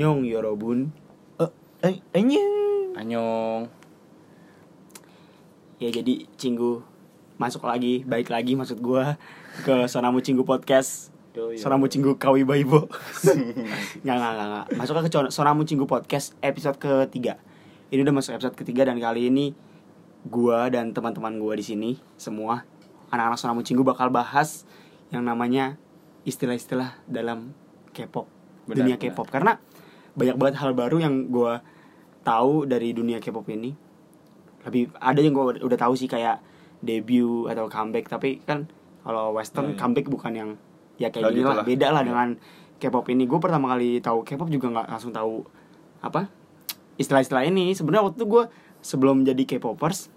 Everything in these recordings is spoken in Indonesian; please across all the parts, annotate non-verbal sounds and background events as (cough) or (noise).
Anyong Yorobun. Eh, ini. Anyong. Ya jadi Cinggu masuk lagi, baik lagi maksud gua ke Sonamu Cinggu Podcast. Sonamu Cinggu Kawi Baibo. (laughs) Nggak, nggak, nggak, nggak. Masuk ke Sonamu Cinggu Podcast episode ketiga. Ini udah masuk episode ketiga dan kali ini gua dan teman-teman gua di sini semua anak-anak Sonamu Cinggu bakal bahas yang namanya istilah-istilah dalam K-pop, dunia. K-pop karena banyak banget hal baru yang gua tahu dari dunia K-pop ini. Lebih ada yang gua udah tahu sih kayak debut atau comeback tapi kan kalau western Iya, iya. comeback bukan yang ya kayak gini gitu lah beda lah Iya. dengan K-pop ini gue pertama kali tahu K-pop juga nggak langsung tahu apa istilah-istilah ini sebenarnya waktu itu gue sebelum jadi K-popers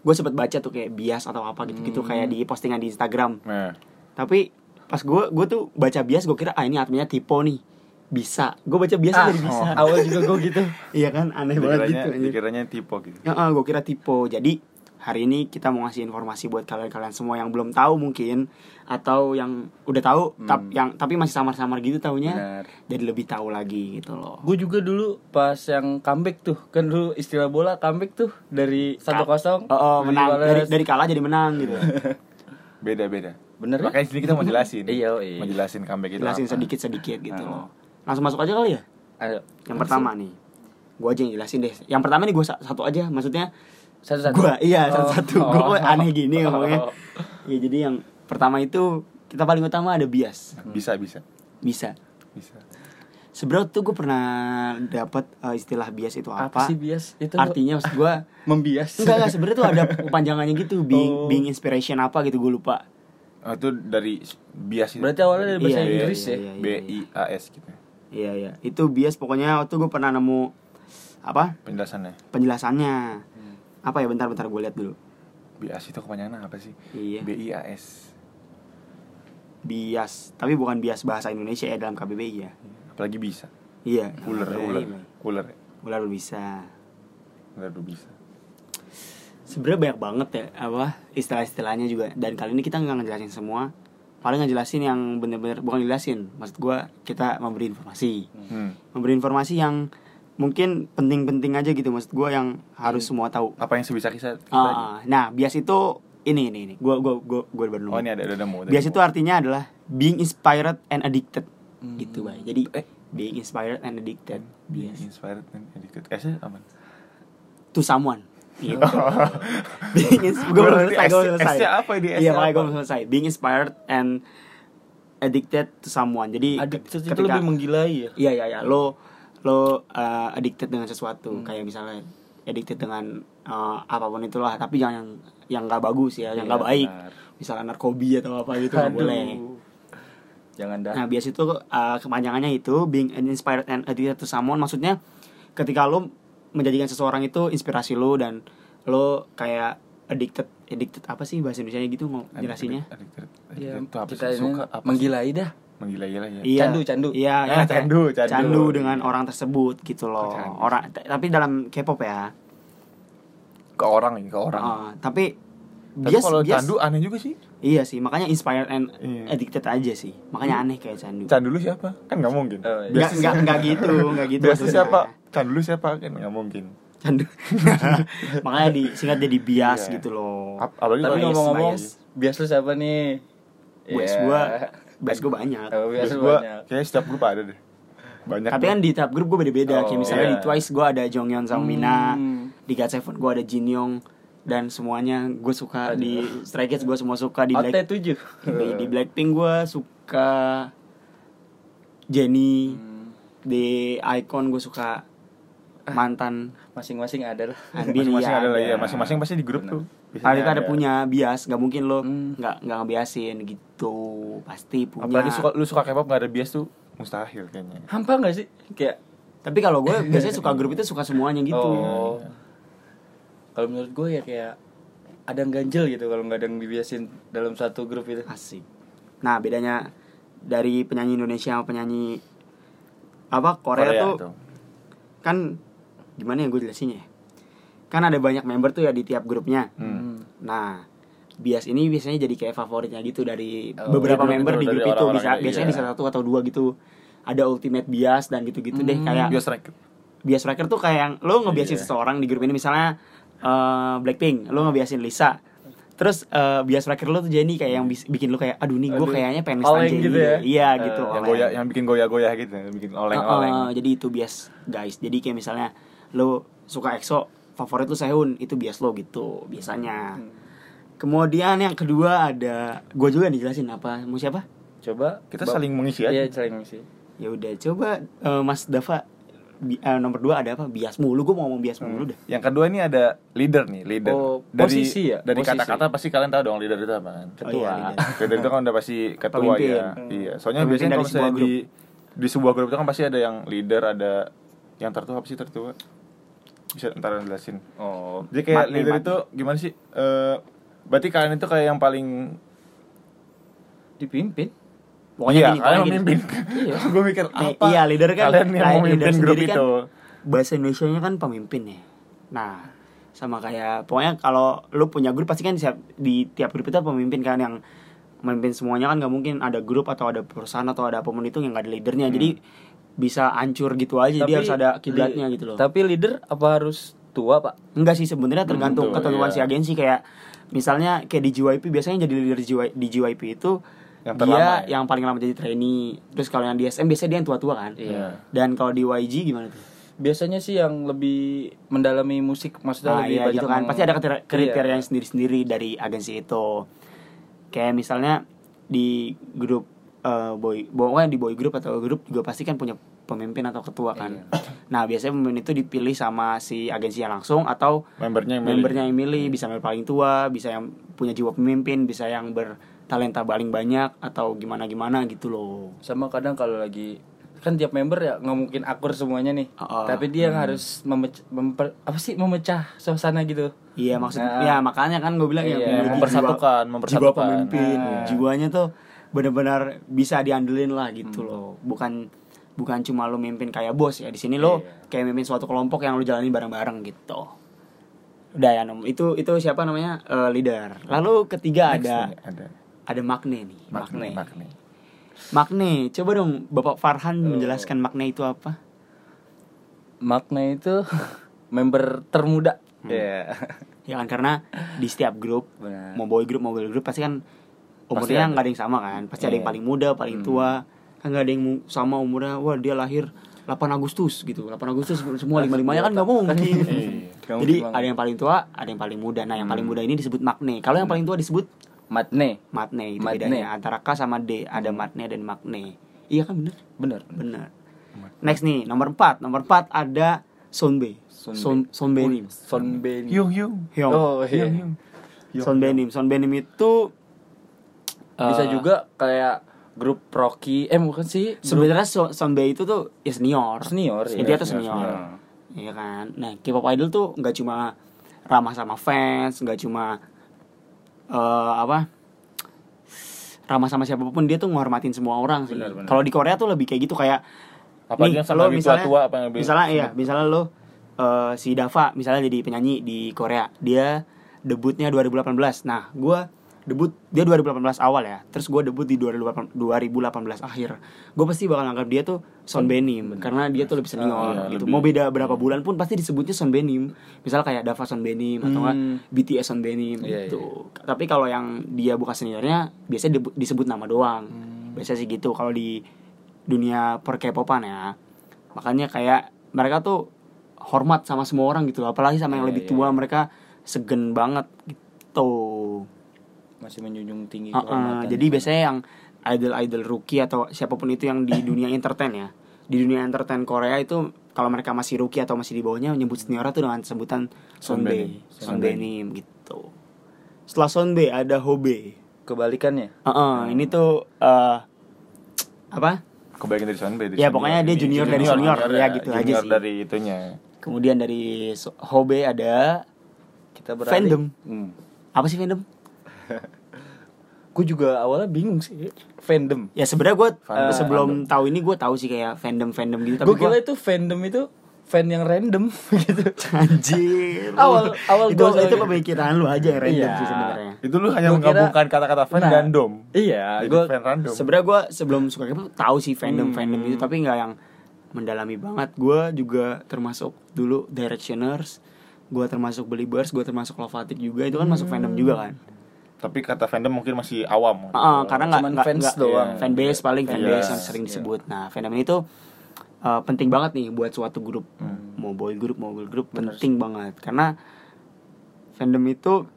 gue sempet baca tuh kayak bias atau apa gitu-gitu Hmm. kayak di postingan di Instagram Nah, tapi pas gue gue tuh baca bias gue kira ah ini artinya typo nih bisa gue baca bias Ah, dari bisa Awal juga gue gitu. (laughs) iya kan aneh banget dikiranya, gitu anjir. dikiranya tipe gitu. Ya, gue kira tipe. Jadi hari ini kita mau ngasih informasi buat kalian-kalian semua yang belum tahu mungkin atau yang udah tahu Hmm. tap yang tapi masih samar-samar gitu taunya. Benar. Jadi lebih tahu lagi gitu loh. Gue juga dulu pas yang comeback tuh kan dulu istilah bola comeback tuh dari satu kosong. Oh, oh, menang dari dari kalah jadi menang gitu. (laughs) Beda-beda. Bener ya? Makanya sini kita mau jelasin. Iya, iya. Mau jelasin comeback itu Jelasin apa. sedikit-sedikit gitu Oh. loh. Langsung masuk aja kali ya. Ayo. Yang pertama nih. Gue aja yang jelasin deh. Yang pertama nih gue satu aja, maksudnya Satu-satu. gue iya Oh. satu-satu. Gue Oh. aneh gini ngomongnya. Oh. Ya jadi yang pertama itu kita paling utama ada bias. Bisa, bisa. Bisa. Bisa. Sebenarnya tuh gue pernah dapat uh, istilah bias itu apa? Apa, sih bias? Itu Artinya maksud gue (laughs) membias. enggak enggak sebenarnya tuh ada (laughs) panjangannya gitu, being Oh. being inspiration apa gitu gue lupa. Oh, itu dari bias itu. Berarti awalnya dari bahasa Iya, iya, Inggris iya, ya. iya. B I A S gitu. Iya iya, itu bias pokoknya waktu gue pernah nemu apa Penjelasannya. penjelasannya. Hmm. Apa ya bentar-bentar gue lihat dulu. Bias itu kepanjangan apa sih? Iya. B I A S. Bias, tapi bukan bias bahasa Indonesia ya dalam KBBI ya. Apalagi bisa. Iya. Ular, Iya, ular. iya. Ular. Ular bisa. Ular bisa. Sebenarnya banyak banget ya apa istilah-istilahnya juga dan kali ini kita nggak ngejelasin semua. Paling ngejelasin yang bener-bener bukan jelasin, maksud gua kita memberi informasi. Hmm. Memberi informasi yang mungkin penting-penting aja gitu maksud gua yang harus semua tahu. Apa yang sebisa kita? kita Ah, nah, bias itu ini ini ini. Gua gua gua gua baru nemu. Oh, ini ada ada nemu. Bias itu artinya adalah being inspired and addicted. Hmm. Gitu, Bay. Jadi Eh. being inspired and addicted. Being Bias. inspired and addicted. S nya aman. To someone. Gitu. (laughs) being ins- gua belum selesai, gua belum selesai. S-nya apa ini? Iya, makanya gue belum selesai. Being inspired and addicted to someone. Jadi Addicted itu ketika- lebih menggilai ya. Iya iya iya lo lo uh, addicted dengan sesuatu Hmm. kayak misalnya addicted dengan uh, apa pun itulah tapi jangan yang yang nggak bagus ya yang nggak Iya, baik benar. misalnya narkobi atau apa gitu nggak boleh Jangan dah. nah bias itu uh, kepanjangannya itu being inspired and addicted to someone maksudnya ketika lo menjadikan seseorang itu inspirasi lo dan lo kayak addicted addicted apa sih bahasa Indonesia gitu mau jelasinnya Addicted. Ya, Addicted itu apa sih? Suka apa menggilai dah. Menggila-gila ya. Iya. Candu, candu. Iya, ya, kayak candu, candu. dengan orang tersebut gitu loh. Oh, candu. Orang tapi dalam K-pop ya. Ke orang ini, ke orang. Uh, tapi Tapi bias kalau bias candu aneh juga sih. Iya sih, makanya inspired and Iya. addicted aja sih. Makanya aneh kayak candu. Candu lu siapa? Kan nggak mungkin. Oh, iya. Enggak enggak enggak gitu, (laughs) enggak gitu. Biasa maksudnya. siapa? Candu lu siapa? Kan nggak mungkin. Candu. (laughs) makanya disingkat jadi bias Iya. gitu loh. Ap- apalagi Tapi ngomong-ngomong, bias. bias lu siapa nih? Bias Ya. gua, (laughs) bias gua banyak. Oh, bias gua banyak. kayaknya setiap grup ada deh. Banyak. Tapi kan di tiap grup gue beda-beda. Oh, Kayak misalnya iya. di Twice gue ada Jonghyun sama Mina. Hmm. Di GOT7 gue ada Jin Young. Dan semuanya gue suka Aduh. di Stray Kids gue semua suka di Black OT7. di, di Blackpink gue suka Jennie Hmm. di Icon gue suka mantan Masing-masing ada lah. Masing-masing ya ada lah ya, ada. masing-masing pasti di grup tuh. Kita ada punya bias nggak mungkin lo Hmm. nggak nggak ngebiasin gitu pasti punya Apalagi suka lu suka K-pop nggak ada bias tuh mustahil kayaknya. Hampa gak sih? Kayak tapi kalau gue (laughs) biasanya suka grup itu suka semuanya gitu Oh. Kalau menurut gue ya kayak ada yang ganjel gitu kalau nggak ada yang dibiasin dalam satu grup itu. asik nah bedanya dari penyanyi Indonesia sama penyanyi apa Korea, tuh, kan gimana ya gue jelasinnya ya? kan ada banyak member tuh ya di tiap grupnya Hmm. nah bias ini biasanya jadi kayak favoritnya gitu dari Oh, beberapa iya, member betul, di grup itu bisa itu, biasanya iya. bisa satu atau dua gitu ada ultimate bias dan gitu-gitu deh Hmm, kayak bias record bias wrecker tuh kayak yang lo ngebiasin Iya. seseorang di grup ini misalnya eh, Blackpink lo ngebiasin Lisa terus eh, bias wrecker lo tuh jadi kayak yang bikin lo kayak aduh nih gue kayaknya pengen stand gitu Jennie ya? deh. iya Eh, gitu yang oleng. goyah yang bikin goyah-goyah gitu yang bikin oleng-oleng Heeh, jadi itu bias guys jadi kayak misalnya lo suka EXO favorit lo Sehun itu bias lo gitu biasanya Hmm. kemudian yang kedua ada gue juga nih jelasin apa mau siapa Coba kita Bap- saling mengisi aja Iya, saling mengisi. ya udah coba eh, Mas Dava bi- eh, nomor dua ada apa bias mulu gue mau ngomong bias mulu dah yang kedua ini ada leader nih leader Oh, dari posisi ya? dari kata-kata pasti kalian tahu dong leader itu apa kan Oh, Ketua. iya, (laughs) leader. itu kan udah pasti ketua Pemimpin. ya iya soalnya Pemimpin biasanya kalau saya sebuah di di sebuah grup itu kan pasti ada yang leader ada yang tertua apa sih tertua bisa ntar jelasin Oh, jadi kayak Makna, leader makna. itu gimana sih Eh berarti kalian itu kayak yang paling dipimpin. Pokoknya iya, gini kalian memimpin. (laughs) Iya. gue mikir apa iya leader kan? kalian yang leader memimpin grup kan itu? bahasa Indonesia nya kan pemimpin ya. Nah sama kayak pokoknya kalau lu punya grup pasti kan siap di tiap grup itu ada pemimpin kan yang memimpin semuanya kan nggak mungkin ada grup atau ada perusahaan atau ada apa pun itu yang nggak ada leadernya. Jadi bisa hancur gitu aja jadi harus ada kiblatnya gitu loh. Tapi leader apa harus tua, Pak? enggak sih sebenarnya tergantung betul, ketentuan iya. si agensi. Kayak misalnya kayak di JYP biasanya jadi leader di JYP itu Yang dia ya? yang paling lama jadi trainee terus kalau yang di SM biasanya dia yang tua-tua kan Iya. dan kalau di YG gimana tuh Biasanya sih yang lebih mendalami musik maksudnya Nah, lebih iya banyak gitu kan. meng- Pasti ada kriteria, kriteria Iya. yang sendiri-sendiri dari agensi itu. Kayak misalnya di grup eh, boy, pokoknya di boy group atau grup juga pasti kan punya pemimpin atau ketua kan. Iya. Nah, biasanya pemimpin itu dipilih sama si agensinya langsung atau membernya yang milih. membernya yang milih, bisa yang paling tua, bisa yang punya jiwa pemimpin, bisa yang bertalenta paling banyak atau gimana-gimana gitu loh. sama kadang kalau lagi kan tiap member ya nggak mungkin akur semuanya nih Oh, tapi dia yang harus memecah memper, apa sih memecah suasana gitu Iya maksud Nah. ya makanya kan gue bilang ya Iya, memiliki mempersatukan, jiwa, mempersatukan. jiwa pemimpin Nah. jiwanya tuh benar-benar bisa diandelin lah Hmm. gitu loh bukan bukan cuma lo mimpin kayak bos ya di sini lo Iya. kayak mimpin suatu kelompok yang lo jalani bareng-bareng gitu udah ya nom itu itu siapa namanya Eh, leader lalu ketiga Next ada ada ada makne nih makne makne. makne. Makne coba dong bapak Farhan Oh. menjelaskan makne itu apa? Makna itu (laughs) member termuda. Hmm. ya ya kan karena di setiap grup Benar. mau boy group mau girl group pasti kan umurnya nggak ada yang sama kan? Pasti ada yang Iya. paling muda paling Hmm. tua. Kan nggak ada yang sama umurnya wah dia lahir 8 Agustus gitu. 8 Agustus semua lima limanya kan nggak mungkin. Iya. Nggak jadi ada yang paling tua ada yang paling muda. Nah yang paling Hmm. muda ini disebut makne. Kalau yang paling tua disebut matne. Matne itu Matne. bedanya. Antara K sama D ada matne dan makne. Iya kan bener? Bener. Bener. Next nih nomor 4 nomor 4 ada Sonbe. Sonbe. Son Sonbenim Son Ben Yung yung Hyung. oh iya. Yung yung Sonbenim Sonbenim itu bisa eh, juga kayak grup Rocky. Eh bukan sih grup sebenarnya So- Sonbe itu tuh ya senior. Senior ya Intinya tuh senior, senior. Iya kan. Nah, K-pop idol tuh nggak cuma ramah sama fans, nggak cuma eh apa? ramah sama siapa pun dia tuh menghormatin semua orang sih. Kalau di Korea tuh lebih kayak gitu kayak Apalagi yang sama lebih tua-tua, apa yang lebih- misalnya iya, misalnya lo eh, si Dava misalnya jadi penyanyi di Korea, dia debutnya 2018. Nah, gua debut dia 2018 awal ya. Terus gua debut di 2018, 2018 akhir. Gue pasti bakal anggap dia tuh Son Benim karena dia tuh lebih senior Ah, iya, gitu. lebih- Mau beda berapa bulan pun pasti disebutnya Son Benim. Misalnya kayak Dava Son Benim atau enggak Hmm. BTS Son Benim Iya, gitu. Tapi kalau yang dia bukan seniornya biasanya disebut nama doang. Hmm. Biasanya sih gitu kalau di dunia per K-popan ya. Makanya kayak mereka tuh hormat sama semua orang gitu. Apalagi sama yang Iya, lebih iya, tua iya. mereka segen banget gitu. Masih menjunjung tinggi Uh-uh, kehormatan. jadi biasanya yang idol-idol rookie atau siapa pun itu yang di (laughs) dunia entertain ya. Di dunia entertain Korea itu kalau mereka masih rookie atau masih di bawahnya menyebut seniornya tuh dengan sebutan Sonbe, Sonbenim. Gitu. Setelah Sonbe ada Hobe. kebalikannya Uh-uh, ini tuh eh apa? Kebanyakan dari Sonbe dari Ya, senior pokoknya dia ini. junior dari senior, ya gitu aja junior sih. dari itunya Kemudian dari Hobe ada kita beralih Fandom. hmm. apa sih fandom? (laughs) gue juga awalnya bingung sih fandom Ya sebenarnya gue Fandom. sebelum tahu ini gue tahu sih kayak fandom fandom gitu. Tapi gue gua- kira itu fandom itu fan yang random (laughs) gitu Anjir. Awal- awal itu gua- itu pemikiran lu aja yang random Iya. sih sebenarnya. Itu lu hanya Gua menggabungkan kata-kata fan Nah, dan dom. iya gue fan random. Sebenarnya gue sebelum suka K-pop tahu sih fandom Hmm. fandom itu tapi nggak yang mendalami banget. Gue juga termasuk dulu Directioners, gue termasuk Believers, gue termasuk Lovatic juga itu kan masuk fandom juga kan. Tapi kata fandom mungkin masih awam. Ah, karena nggak fans nggak- doang. iya, fanbase paling Iya. fanbase yang Yes, sering iya. disebut. Nah fandom ini tuh uh, penting banget nih buat suatu grup Hmm. mau boy group mau girl group Bener penting banget karena fandom itu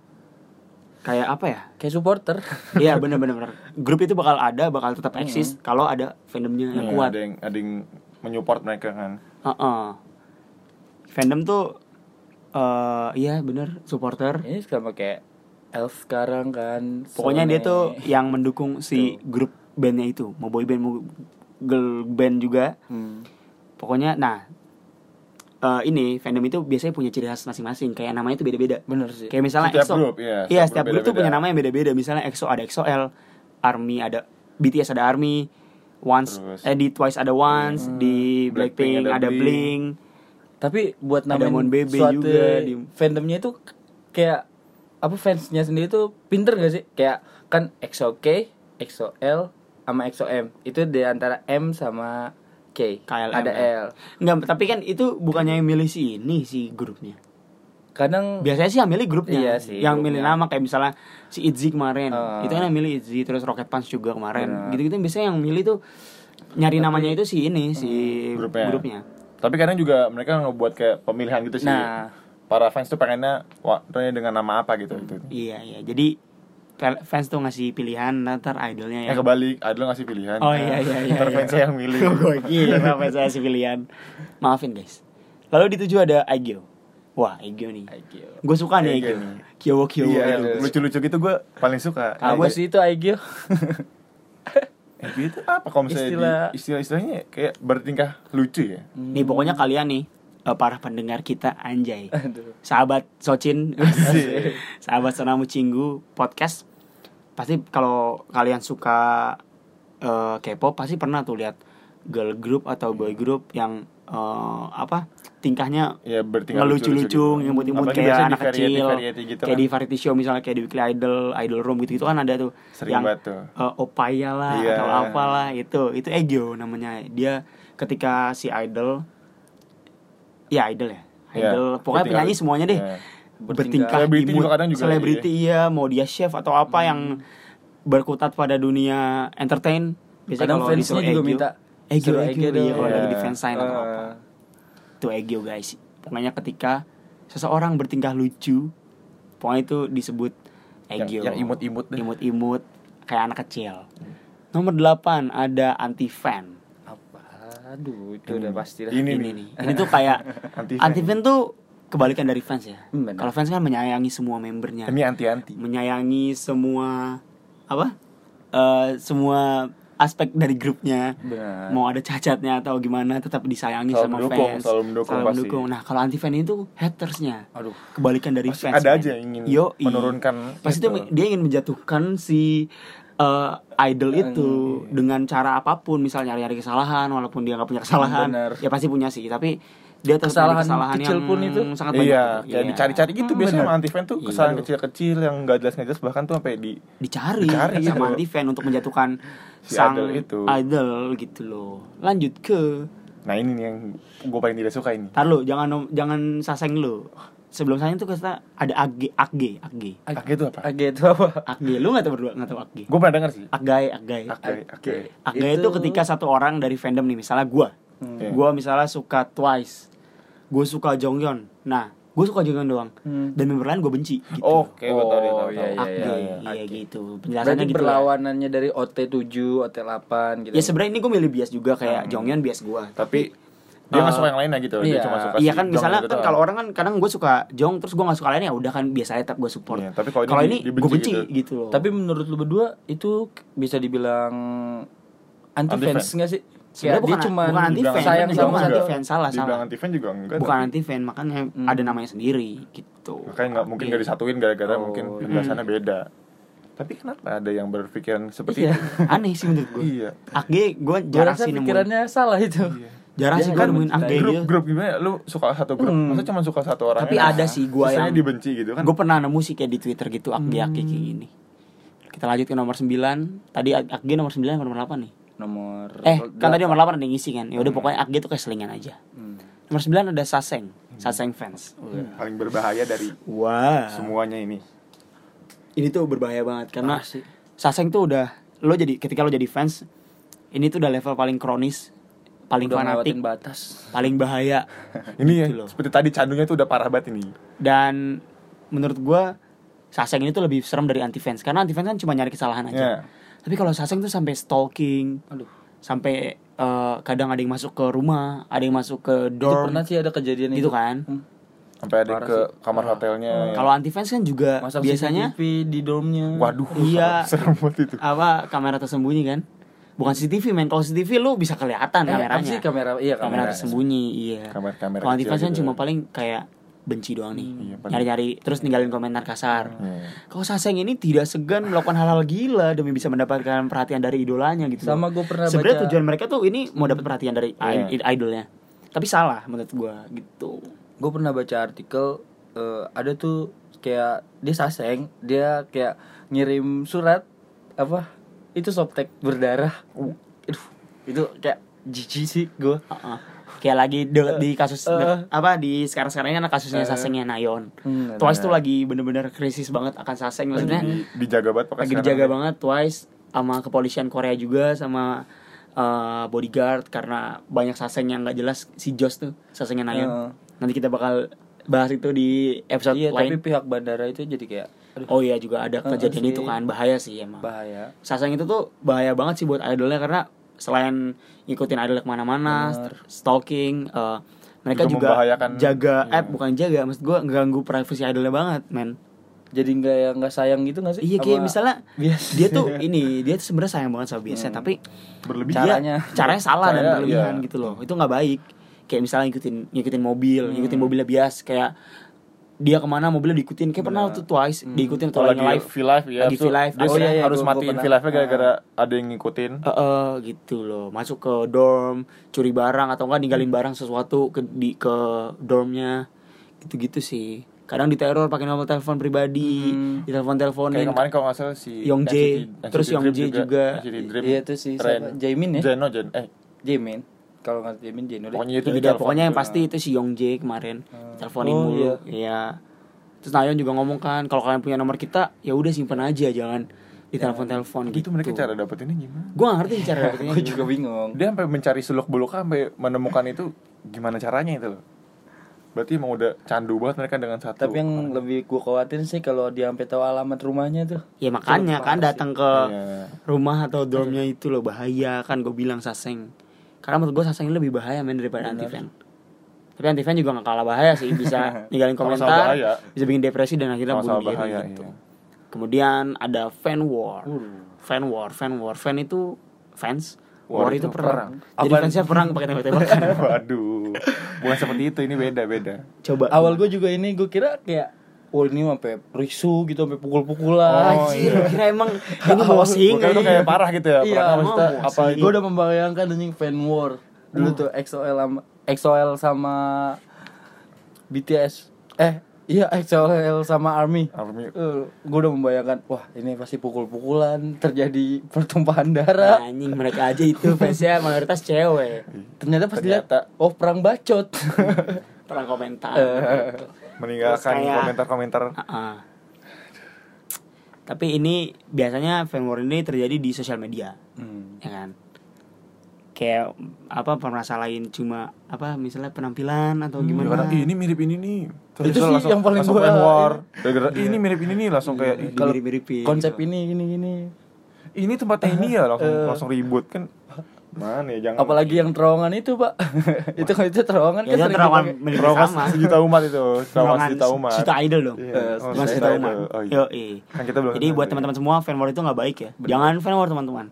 kayak apa ya? kayak supporter Iya bener-bener bener. Grup itu bakal ada, bakal tetap eksis kalau ada fandomnya yang Iya, kuat. Ada yang ada yang menyupport mereka kan. Heeh. Fandom tuh eh iya bener supporter. ini sama kayak elf sekarang kan Pokoknya dia Sone. tuh yang mendukung si grup bandnya itu, mau boy band mau girl band juga. Hmm. Pokoknya nah eh ini fandom itu biasanya punya ciri khas masing-masing. Kayak namanya itu beda-beda. bener sih Kayak misalnya Setiap EXO. grup, iya, Iya, setiap setiap grup grup tuh punya nama yang beda-beda. Misalnya EXO ada EXO-L, ARMY ada BTS ada ARMY, Once Terus- eh di Twice ada Once, Hmm, di Blackpink, Blackpink ada ada Blink. Blink. tapi buat Bebe suatu juga di- fandomnya itu kayak apa fansnya sendiri tuh pinter gak sih kayak kan EXO K EXO L sama EXO M itu di antara M sama K KLM, ada ya. L Enggak, tapi kan itu bukannya yang milih si ini si grupnya. kadang Biasanya sih yang milih grupnya. Iya sih, yang milih grupnya. nama kayak misalnya si ITZY kemarin. Ah. itu kan yang milih ITZY terus Rocket Punch juga kemarin. Benar. Gitu-gitu biasanya yang milih tuh nyari namanya itu si ini si Grupnya. grupnya. Tapi kadang juga mereka ngebuat kayak pemilihan gitu sih. Nah. Para fans tuh pengennya waktunya dengan nama apa gitu gitu. Iya, iya. Jadi fans tuh ngasih pilihan ntar idolnya Ya ya. kebalik, Adel ngasih pilihan. Oh iya iya iya. Ntar iya. fansnya yang milih. (laughs) Gue kira fans kasih pilihan. Maafin guys. Lalu di tujuh ada Aegyo. Wah, Aegyo nih. Gue suka nih nih. Kyowo Kyowo Iya, itu. lucu-lucu gitu gue paling suka. Apa Gua- sih itu Aegyo? (laughs) Eh, itu apa kalau misalnya Istilah- istilah-istilahnya kayak bertingkah lucu ya? Nih pokoknya kalian nih eh, para pendengar kita anjay. Aduh. Sahabat Socin, (laughs) (laughs) sahabat Sonamu Cinggu podcast. Pasti kalau kalian suka eh, K-pop pasti pernah tuh lihat girl group atau boy group yang eh, apa tingkahnya Ya bertingkah ngelucu-lucu, gitu. ngemut-ngemut Apalagi kayak biasanya anak di variety- kecil, variety gitu kayak kan. di variety show misalnya kayak di Weekly Idol, Idol Room gitu gitu kan ada tuh Sering yang tuh. eh, opaya lah Iya. atau apalah itu itu Egyo namanya dia ketika si idol ya idol ya. Iya, idol. Pokoknya bertingkah- penyanyi semuanya deh. Iya. bertingkah Selebriti juga kadang juga, selebriti iya. Mau dia chef atau apa yang berkutat pada dunia entertain. Biasanya Kadang kalau fansnya juga Egyo, minta Egyo Egyo, Egyo iya kalau Iya. lagi di fansign atau apa. Itu Egyo guys. Pokoknya ketika seseorang bertingkah lucu pokoknya itu disebut Yang- Egyo yang imut-imut imut-imut kayak anak kecil. Nomor 8 ada anti fan? Aduh, itu udah pasti lah. Ini ini nih. nih ini tuh kayak (laughs) anti fan tuh kebalikan dari fans ya Hmm, kalau fans kan menyayangi semua membernya Ini anti-anti. menyayangi semua apa Eh, semua aspek dari grupnya Benar. mau ada cacatnya atau gimana tetap disayangi Selalu sama mendukung, fans selalu mendukung pasti. mendukung. nah kalau anti fan itu hatersnya Aduh. kebalikan dari Pasti fans ada men. aja yang ingin Yoi. menurunkan pasti itu. dia ingin menjatuhkan si eh, idol itu dengan cara apa pun misal nyari-nyari kesalahan walaupun dia nggak punya kesalahan Bener. ya pasti punya sih tapi dia Kesalahan kesalahan kecil yang pun itu. sangat banyak Iya, kayak Iya. dicari-cari gitu Hmm, biasanya bener. sama anti fan tuh Iya. kesalahan kecil-kecil yang gak jelas jelas bahkan tuh sampai di dicari, Dicari sama gitu. anti fan untuk menjatuhkan (laughs) Si sang idol itu. idol gitu loh lanjut ke Nah ini nih yang gue paling tidak suka ini tar lo jangan jangan saseng lo sebelum saya tuh kita ada ag ag ag Age itu apa? Age itu apa? ag lu nggak tahu berdua nggak tahu ag Gue pernah denger sih agai agai Age, Age Aga itu, ketika satu orang dari fandom nih, misalnya gua. Hmm. Iya. Gua misalnya suka Twice. Gua suka Jonghyun. Nah, gua suka Jonghyun doang. Hmm. Dan member lain gua benci gitu. Oh, oke gue tau dia Oh, tahu iya, tahu. iya, iya, iya, gitu. Berarti Penjelasannya gitu. lah. berlawanannya dari OT7, OT8 gitu. Ya sebenarnya ini gua milih bias juga kayak Hmm. Jonghyun bias gua. Tapi dia nggak suka yang lainnya gitu Dia iya. cuma suka Iya si kan Jong misalnya itu kan kalau orang kan kadang gue suka Jong terus gue gak suka lainnya udah kan biasa aja tetap gue support. Iya, tapi kalau ini gue benci gitu. gitu. loh. Tapi menurut lu berdua itu bisa dibilang anti fans enggak sih? Sebenarnya Kayak dia bukan- cuma bukan anti-fan, sayang juga sama satu. anti-fan. salah, Dibilang salah. anti fan juga enggak bukan tapi- anti fan makanya Hmm. ada namanya sendiri gitu. Makanya nggak mungkin Iya. nggak disatuin gara-gara Oh, mungkin iya. penjelasannya beda Tapi kenapa ada yang berpikiran seperti Iya. itu? Aneh sih menurut gue. Iya Age gue jarang sih nemuin. pikirannya salah itu. Iya. Jarang Dia sih gue kan nemuin AG grup gitu grup gimana? Lu suka satu grup Hmm. masa cuma suka satu orang Tapi ada sih gua Sisanya yang- dibenci gitu kan? gue pernah nemu sih kayak di twitter gitu AG AG kayak gini. Kita lanjut ke nomor 9 tadi AG nomor 9 atau nomor 8 nih? Nomor eh kan tadi nomor delapan. 8 ada yang ngisi kan? Ya udah pokoknya AG tuh kayak selingan aja. Hmm. nomor 9 ada Saseng. Saseng fans. Paling berbahaya dari wah. semuanya ini. Ini tuh berbahaya banget karena. Saseng tuh udah lo jadi ketika lo jadi fans ini tuh udah level paling kronis paling Udah fanatik. batas. Paling bahaya. (laughs) Ini ya Gitu loh. seperti tadi candunya tuh udah parah banget ini. Dan menurut gua Saseng ini tuh lebih serem dari anti fans karena anti fans kan cuma nyari kesalahan aja. Ya tapi kalau Saseng tuh sampai stalking aduh. sampai eh, kadang ada yang masuk ke rumah ada yang masuk ke itu dorm. pernah sih ada kejadian gitu itu. kan? Hmm. sampai ada Parah ke sih. kamar hotelnya ya. kalau anti fans kan juga Masang biasanya CCTV di dormnya. Waduh Iya. (laughs) serem banget itu. Apa kamera tersembunyi kan bukan CCTV men. Kalau CCTV lu bisa kelihatan eh, kameranya. sih kamera? Iya kamera kamera tersembunyi iya. Kamera-kamera kalau anti fans kecil kan gitu. cuma paling kayak benci doang nih. Iya, nyari-nyari terus ninggalin komentar kasar Iya. kalau Saseng ini tidak segan melakukan hal-hal gila demi bisa mendapatkan perhatian dari idolanya gitu. Sama gua pernah sebenarnya baca- tujuan mereka tuh ini mau dapat perhatian dari Iya. i- idolnya. Tapi salah menurut gua gitu. Gue pernah baca artikel eh, ada tuh kayak dia saseng dia kayak ngirim surat apa itu softtek berdarah Aduh, itu kayak jijik sih gue Heeh. kayak lagi de- di kasus de- eh. apa di sekarang-sekarang ini kan kasusnya Sasengnya Nayon Hmm, Twice tuh lagi bener-bener krisis banget akan Saseng maksudnya Di- dijaga banget pakai lagi sekarang dijaga ini. banget Twice sama kepolisian Korea juga sama eh, bodyguard karena banyak Saseng yang nggak jelas si Josh tuh Sasengnya Nayon Heeh. nanti kita bakal bahas itu di episode iya tapi lain pihak bandara itu jadi kayak aduh oh iya juga ada kejadian itu kan bahaya sih emang bahaya Saseng itu tuh bahaya banget sih buat idolnya karena selain ngikutin idol ke mana-mana, Bener. stalking, eh, mereka Juga juga, jaga, iya. eh bukan jaga, maksud gue ngeganggu privasi idolnya banget, men. jadi nggak yang nggak sayang gitu nggak sih Iya kayak misalnya bias dia tuh ini dia tuh sebenarnya sayang banget sama biasa, tapi berlebih Caranya. dia caranya salah dan Caranya, berlebihan iya. gitu loh. Itu nggak baik. Kayak misalnya ngikutin ngikutin mobil, ngikutin mobilnya bias kayak dia ke mana mobilnya diikutin. Kayak pernah waktu twice diikutin atau lagi live. V-Live ya Lagi terus V-Live. dia Oh, iya, iya, harus gua- gua matiin pernah. V-Live gara-gara ada yang ngikutin. Eh, eh, gitu loh. Masuk ke dorm curi barang atau enggak ninggalin barang sesuatu ke di ke dormnya. Gitu gitu sih. Kadang diteror pakai nomor telepon pribadi Hmm. di telepon teleponin kayak kemarin kalau nggak salah si Yong Jae, NCT terus Yong Jae juga. Dream Iya, itu si. Jaemin ya? Jeno Jen. Eh. Jamin kalau nggak Jamin deh pokoknya itu Ya di udah, telepon. pokoknya yang juga. pasti itu si Yong Jae kemarin. Teleponin Oh, mulu. iya. iya. Terus Nayon juga ngomong kan kalau kalian punya nomor kita ya udah simpen aja jangan di telepon telepon gitu. mereka cara dapetinnya gimana? Gue gak ngerti cara (laughs) dapetinnya gue juga bingung. Dia sampai mencari seluk beluk sampai menemukan itu gimana caranya itu loh. Berarti emang udah candu banget mereka dengan satu tapi yang lebih gue khawatirin sih kalau dia sampai tahu alamat rumahnya tuh. Ya makanya kan datang ke Iya. rumah atau dormnya itu loh bahaya. Kan gue bilang saseng karena menurut gue saseng ini lebih bahaya men daripada anti fan tapi anti fan juga gak kalah bahaya sih bisa (laughs) ninggalin komentar bahaya. bisa bikin depresi dan akhirnya bunuh diri bahaya, gitu. iya. kemudian ada fan war. Fan war fan war. Fan itu fans war, War itu itu perang, perang. jadi Apa- fansnya perang pakai tembak-tembakan (laughs) waduh. Bukan seperti itu ini beda beda. Coba. Awal gue juga ini gue kira kayak oh ini sampai risu gitu sampai pukul-pukulan. Oh, Anjir, iya. kira emang (laughs) ini boxing Bukan itu kayak parah gitu ya Iya, maksudnya mau apa gue udah membayangkan anjing fan war. Dulu tuh XOL sama XOL sama BTS eh iya XOL sama Army. Army. Gue udah membayangkan wah ini pasti pukul-pukulan terjadi pertumpahan darah. Anjing mereka aja itu fansnya mayoritas cewek. Ternyata pas dilihat Ternyata. oh perang bacot. (laughs) Perang komentar meninggalkan komentar-komentar Ah. Tapi ini biasanya fan war ini terjadi di sosial media, Hmm. ya kan? Kayak apa permasalahan cuma apa misalnya penampilan atau Ya, gimana? kadang, "Ih, ini mirip ini nih Terus Itu sih langsung, yang paling fan war "Ih, ini mirip ini nih langsung kayak "Ih, Kalau Dimirip-miripin konsep gitu. ini gini gini ini tempatnya ini ya langsung Eh. langsung ribut kan mana ya jangan apalagi yang terowongan itu pak (laughs) itu kan itu terowongan Ya, sering terowongan Terowongan sama. sejuta umat itu terowongan Terowongan sejuta umat Sejuta idol dong. Iya. Eh, Oh, Terowongan sejuta umat. Oh, iya. Yo, eh. Kan kita belum Jadi buat ya. teman-teman semua fan war itu nggak baik ya. Jangan fan war teman-teman.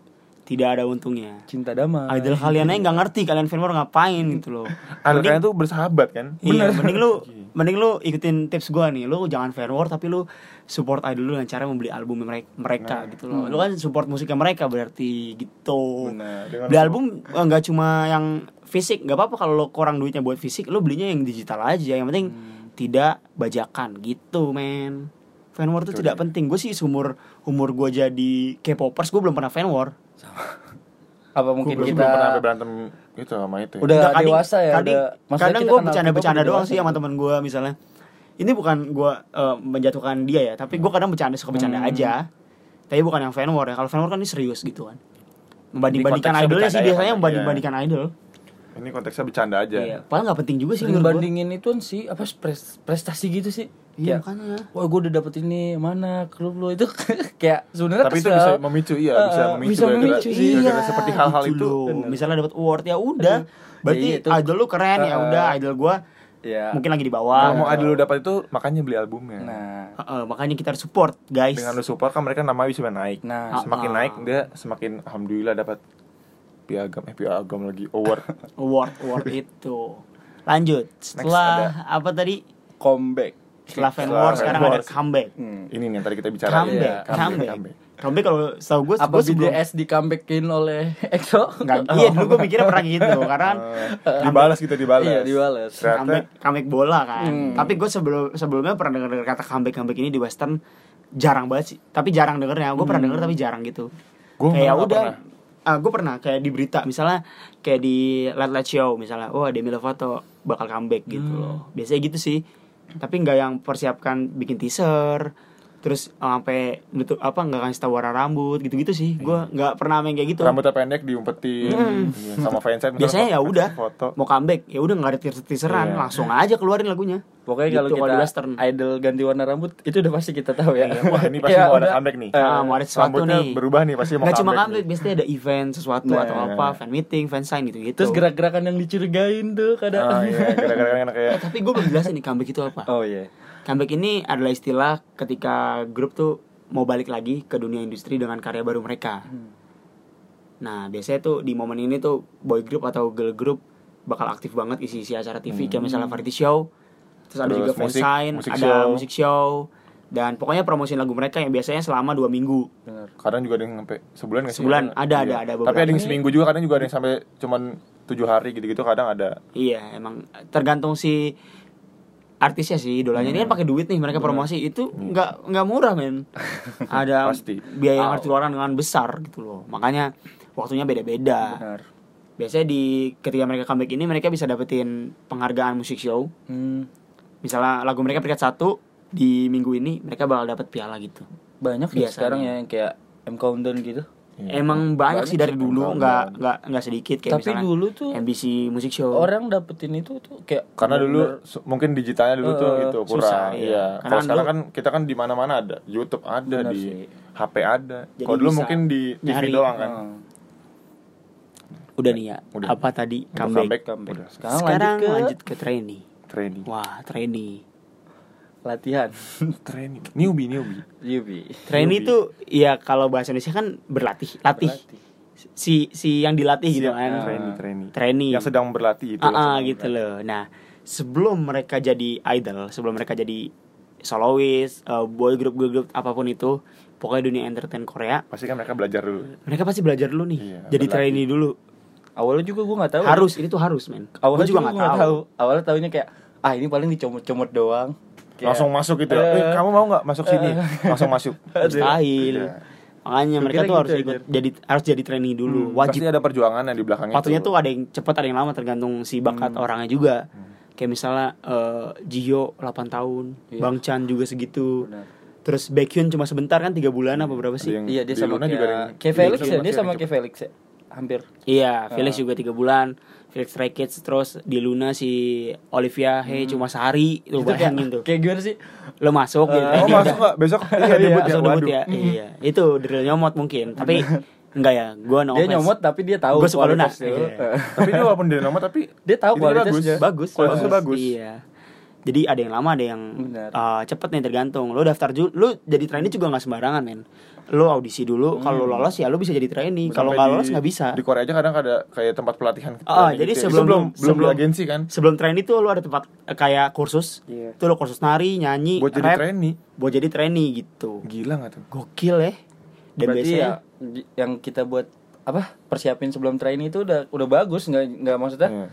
Tidak ada untungnya Cinta damai. idol kalian aja nggak ngerti kalian fanwar ngapain gitu loh (laughs) Mending- kalian tuh bersahabat kan? Iya, mending lu (laughs) mending lu ikutin tips gua nih. Lu jangan fan war tapi lu support idol lu dengan cara membeli album mereka, mereka Nah. gitu loh. Lu kan support musiknya mereka berarti gitu. Benar. Dengan Beli album eh, nggak cuma yang fisik, nggak apa-apa kalau lu kurang duitnya buat fisik, lu belinya yang digital aja. Yang penting tidak bajakan gitu, men. Fan war itu Betul, tidak ya. penting. Gue sih umur umur gue jadi K-popers, gue belum pernah fan war. (laughs) Apa mungkin Belum kita belum pernah sampai berantem gitu sama itu. ya? Udah Nggak, kadang- dewasa ya, kadang, udah- kadang gue bercanda-bercanda doang sih sama gitu. teman gue misalnya ini bukan gue eh, menjatuhkan dia ya tapi gue kadang bercanda suka bercanda Hmm. aja tapi bukan yang fan war ya kalau fan war kan ini serius gitu kan membanding-bandingkan idolnya sih ya, biasanya kan? membanding-bandingkan idol Ini konteksnya bercanda aja. iya padahal nggak penting juga sih bandingin itu sih apa pres- prestasi gitu sih. Iya Kayak, makanya Wah gue udah dapet ini mana klub lu itu (laughs) kayak sebenarnya Tapi itu kesel. bisa memicu iya, Eh, bisa memicu bisa gara-gara- memicu sih. gara-gara seperti hal-hal gitu itu. Bener. misalnya dapat award ya udah berarti Iya, itu. idol lu keren ya Eh, udah idol gue ya. mungkin lagi di bawah Kalau mau idol lu dapat itu makanya beli albumnya. Nah, Heeh, makanya kita harus support guys Dengan lu support kan mereka namanya bisa naik. Nah. semakin Ah. naik dia semakin alhamdulillah dapat piagam eh piagam lagi award. (laughs) award award itu lanjut setelah apa tadi comeback. Setelah fan war sekarang ada comeback Hmm. Ini nih yang tadi kita bicara comeback Iya, comeback comeback. comeback kalau setahu gue Apa gue sebelum BDS di comebackin oleh (laughs) EXO? nggak iya dulu gue mikirnya pernah gitu (laughs) karena Eh, dibalas gitu dibalas. Iya, dibalas. Comeback comeback bola kan Hmm. tapi gue sebelum sebelumnya pernah dengar kata comeback comeback ini di western jarang banget sih tapi jarang dengernya gue pernah denger tapi jarang gitu Gua kayak udah pernah. ah gue pernah kayak di berita misalnya kayak di Late Late Show misalnya oh Demi Lovato bakal comeback gitu Hmm. loh biasanya gitu sih tapi nggak yang persiapkan bikin teaser terus sampai nutup apa nggak kasih tahu warna rambut gitu gitu sih gue nggak pernah main kayak gitu. Rambutnya pendek diumpetin iya, sama fansite misalnya biasanya ya udah foto. mau comeback ya udah nggak ada teaser teaseran Iya. langsung aja keluarin lagunya Pokoknya kalau Gitu, kita di western idol ganti warna rambut itu udah pasti kita tahu ya. Iya, Wah ini pasti Kayak (laughs) mau ada comeback nih. Eh, Ah, mau ada sesuatu Rambutnya nih berubah nih pasti mau nggak cuma comeback nih. biasanya ada event sesuatu Nah. atau apa fan meeting fan sign gitu gitu Terus gerak-gerakan yang dicurigain tuh kadang. Ah iya, gara-gara enak kayak tapi gue belum jelasin nih comeback itu apa Oh iya. comeback ini adalah istilah ketika grup tuh mau balik lagi ke dunia industri dengan karya baru mereka Hmm. nah biasanya tuh di momen ini tuh boy group atau girl group bakal aktif banget isi-isi acara TV kayak misalnya variety show terus ada Hmm. Juga musik- sign musik ada show. musik show dan pokoknya promosiin lagu mereka yang biasanya selama dua minggu Benar. kadang juga ada yang sampai sebulan nggak sih? Sebulan, ada, Iya. ada, ada Tapi beberapa. ada yang seminggu juga kadang juga ada yang sampai cuman tujuh hari gitu-gitu kadang ada. Iya, emang tergantung si artisnya sih idolanya ini kan pakai duit nih mereka promosi itu nggak nggak murah men (laughs) ada Pasti. biaya yang harus dikeluarkan dengan besar gitu loh makanya waktunya beda-beda Benar. biasanya di ketika mereka comeback ini mereka bisa dapetin penghargaan musik show Hmm, misalnya lagu mereka peringkat satu di minggu ini mereka bakal dapet piala gitu banyak ya Biasanya. sekarang ya yang kayak M Countdown gitu. Iya. emang banyak, Banyak sih dari dulu nggak nggak nggak sedikit kayak Tapi misalnya dulu tuh MBC Music Show orang dapetin itu tuh kayak Karena dulu mungkin digitalnya dulu tuh Eh, gitu susah, kurang. iya. Iya. Karena Kalau sekarang kan kita kan di mana-mana ada. YouTube ada di sih. HP ada. Kalau dulu mungkin di TV nyari. doang kan. Hmm. udah nih ya Udah. apa tadi Untuk comeback, comeback, udah. Sekarang, sekarang lanjut ke lanjut ke trainee Training. wah trainee latihan. (laughs) Training. Newbie, newbie. Yubi. Trainee itu ya kalau bahasa Indonesia kan berlatih, latih. Si si yang dilatih gitu kan. Trainee, trainee. Trainee. Yang sedang berlatih itu. Yang sedang gitu berlatih. loh. Nah, sebelum mereka jadi idol, sebelum mereka jadi soloist, eh, boy group girl group apa pun itu, pokoknya dunia entertain Korea, Pasti kan mereka belajar dulu. mereka pasti belajar dulu nih. Iya, jadi berlatih. trainee dulu. Awalnya juga gue nggak tahu. Harus, ini tuh harus, men. Awalnya Gue juga nggak nggak tahu. Awalnya tahunya kayak ah ini paling dicomot-comot doang. Kayak, Langsung masuk gitu ya. Eh. Eh, kamu mau nggak masuk sini? Langsung masuk. (laughs) Mustahil. Iya. Makanya mereka kira tuh harus gitu ikut aja. jadi harus jadi trainee dulu. Wajib Pasti ada perjuangannya di belakangnya. waktunya tuh ada yang cepat ada yang lama tergantung si bakat Hmm. orangnya juga kayak misalnya eh Jio 8 tahun Iya. Bang Chan juga segitu Benar. terus Baekhyun cuma sebentar kan tiga bulan apa berapa sih yang Iya dia di sama kayak, juga yang- kayak Felix ya, dia sama kayak Felix ya. Hampir. iya Felix Ah. juga tiga bulan Felix Kids terus di Luna si Olivia Hey cuma sehari tuh Hmm. Itu kayak, bayangin tuh kayak gimana sih? lo masuk gitu Eh, Oh masuk nggak? Besok iya debut ya. debut Waduh. ya iya itu drill nyomot mungkin tapi enggak ya gua no dia offense. nyomot tapi dia tahu Gua suka Luna. Iya. tapi dia walaupun dia nama tapi Dia tahu kualitasnya. bagus Kualitasnya bagus. iya Jadi ada yang lama ada yang eh, cepet nih tergantung. Lo daftar ju lu jadi trainee juga nggak sembarangan men. Lo audisi dulu, kalau lo lolos ya lo bisa jadi trainee. Kalau nggak lolos nggak bisa. Di Korea aja kadang ada kayak tempat pelatihan. Ah, training jadi gitu ya. sebelum- Itu belum belum di sebelum- agensi kan Sebelum trainee tuh lo ada tempat eh, kayak kursus. Iya. Tuh lo kursus nari, nyanyi, buat jadi rap, trainee. buat jadi trainee gitu. Gila nggak tuh? Gokil ya. Dan Berarti biasanya ya yang kita buat apa persiapin sebelum trainee itu udah udah bagus nggak nggak maksudnya Iya.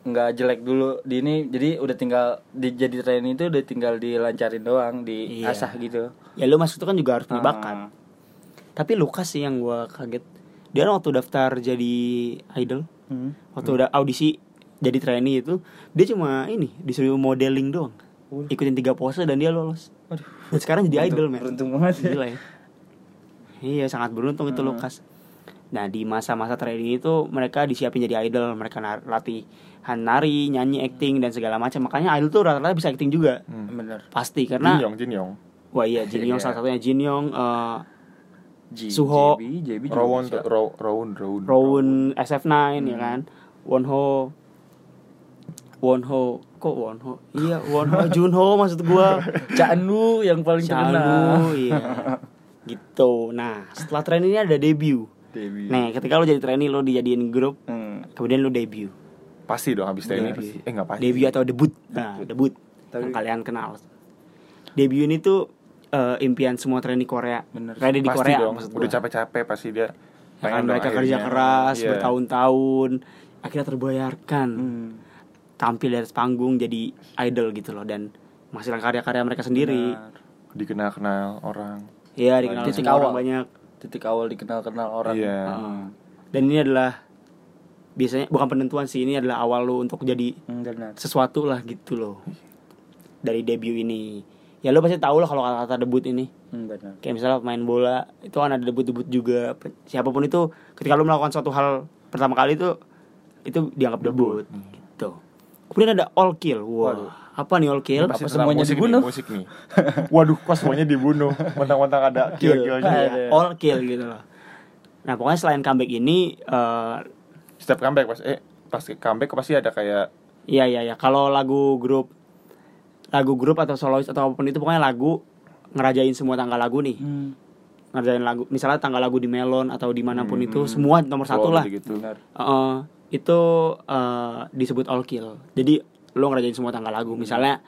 Nggak jelek dulu di ini jadi udah tinggal di jadi trainee itu udah tinggal dilancarin doang di Iya. asah gitu ya lo masuk itu kan juga harus punya bakat. Ah. Tapi Lukas sih yang gua kaget. Dia waktu daftar jadi idol, Hmm. waktu udah audisi jadi trainee itu, dia cuma ini disuruh modeling doang. Waduh. Ikutin tiga pose dan dia lolos. Waduh. Dan sekarang jadi idol, men. beruntung banget ya. Gila ya. Iya, sangat beruntung itu Hmm. Lukas. Nah, di masa-masa training itu mereka disiapin jadi idol, mereka nar- latihan nari, nyanyi, acting dan segala macam. Makanya idol tuh rata-rata bisa acting juga. Hmm. bener Pasti karena Jin Yong, Jin Yong. wah iya Jin Yong Iya. salah satunya Jin Yong eh, J- Suho. JB, JB Rowan, bisa. Ro- Rowan, Rowan. Rowan SF9 ya Hmm. kan. Wonho Wonho kok Wonho? Iya, Wonho (laughs) Junho maksud gua. Chanu yang paling terkenal Chanu, iya. Gitu. Nah, setelah training ini ada debut. Debbie. Nah, ketika lo jadi trainee lo dijadiin grup, Hmm. kemudian lo debut. Pasti dong habis training. Debut. Eh nggak pasti. Debut atau debut. Nah, debut. Tapi- Yang kalian kenal. Debut ini tuh eh, impian semua trainee Korea. Bener. Ready di pasti Korea dong. Udah capek-capek pasti dia. Ya kan, pengen mereka dong kerja akhirnya. keras Iya. bertahun-tahun akhirnya terbayarkan Hmm. tampil di atas panggung jadi idol gitu loh dan menghasilkan karya-karya mereka sendiri. Benar. Dikenal-kenal orang. Iya dikenal orang banyak. Titik awal dikenal-kenal orang Iya. Heeh. Dan ini adalah biasanya bukan penentuan sih ini adalah awal lo untuk jadi Hmm, benar sesuatu lah gitu loh dari debut ini. Ya lo pasti tahu lah kalau kata-kata debut ini. Hmm, benar Kayak misalnya pemain bola itu kan ada debut-debut juga. Siapa pun itu ketika lo melakukan suatu hal pertama kali itu itu dianggap debut gitu. Kemudian ada all kill. Wah, Waduh. apa nih all kill? Apa semuanya musik dibunuh? Nih, musik nih. (laughs) Waduh, kok semuanya dibunuh. Mentang-mentang ada kill-killnya. Ada. Iya, all kill gitu loh. Nah, pokoknya selain comeback ini eh Setiap comeback pas eh pas comeback pasti ada kayak iya iya iya kalau lagu grup lagu grup atau solois atau apa pun itu pokoknya lagu ngerajain semua tanggal lagu nih. Hmm, Ngerjain lagu misalnya tanggal lagu di Melon atau di mana pun Hmm. itu semua nomor satu lah. gitu. Heeh, itu eh, disebut all kill. Jadi lo ngerajain semua tanggal lagu. Misalnya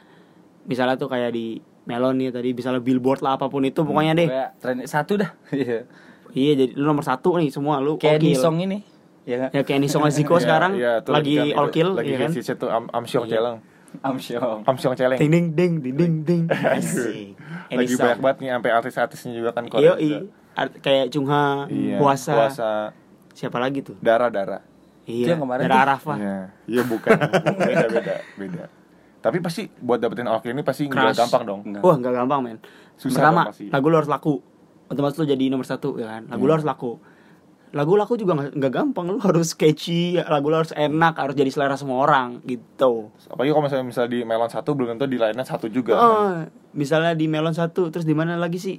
misalnya tuh kayak di Melon nih tadi misalnya billboard lah apa pun itu pokoknya deh. kayak tren satu dah (laughs) iya Iya jadi lu nomor satu nih semua lu kayak all di kill. song ini ya Ya kayak di song Ziko Iya, sekarang iya, tuh lagi kan, all kill lagi ya kan. hits itu am amsyong Iya. celeng. Amsyong Amsyong celeng. Ding ding ding ding ding ding. (laughs) Lagi banyak banget nih sampai artis-artisnya juga kan Iya, Korea. iya. kayak Jungha, Iya, puasa. puasa. Siapa lagi tuh? Dara-dara. Itu Iya, yang kemarin tuh. Arafah. Iya, iya bukan. beda beda beda. Tapi pasti buat dapetin all kill ini pasti nggak gampang dong. Enggak. Wah, nggak gampang, men. Susah Pertama, pasti. lagu lo harus laku. Otomatis lo jadi nomor satu, ya kan? Lagu lo Iya. harus laku. Lagu laku juga nggak gampang. Lo harus catchy, lagu lo harus enak, harus jadi selera semua orang, gitu. Apalagi kalau misalnya, misalnya di Melon satu belum tentu di lainnya satu juga. kan. Oh, misalnya di Melon satu, terus di mana lagi sih?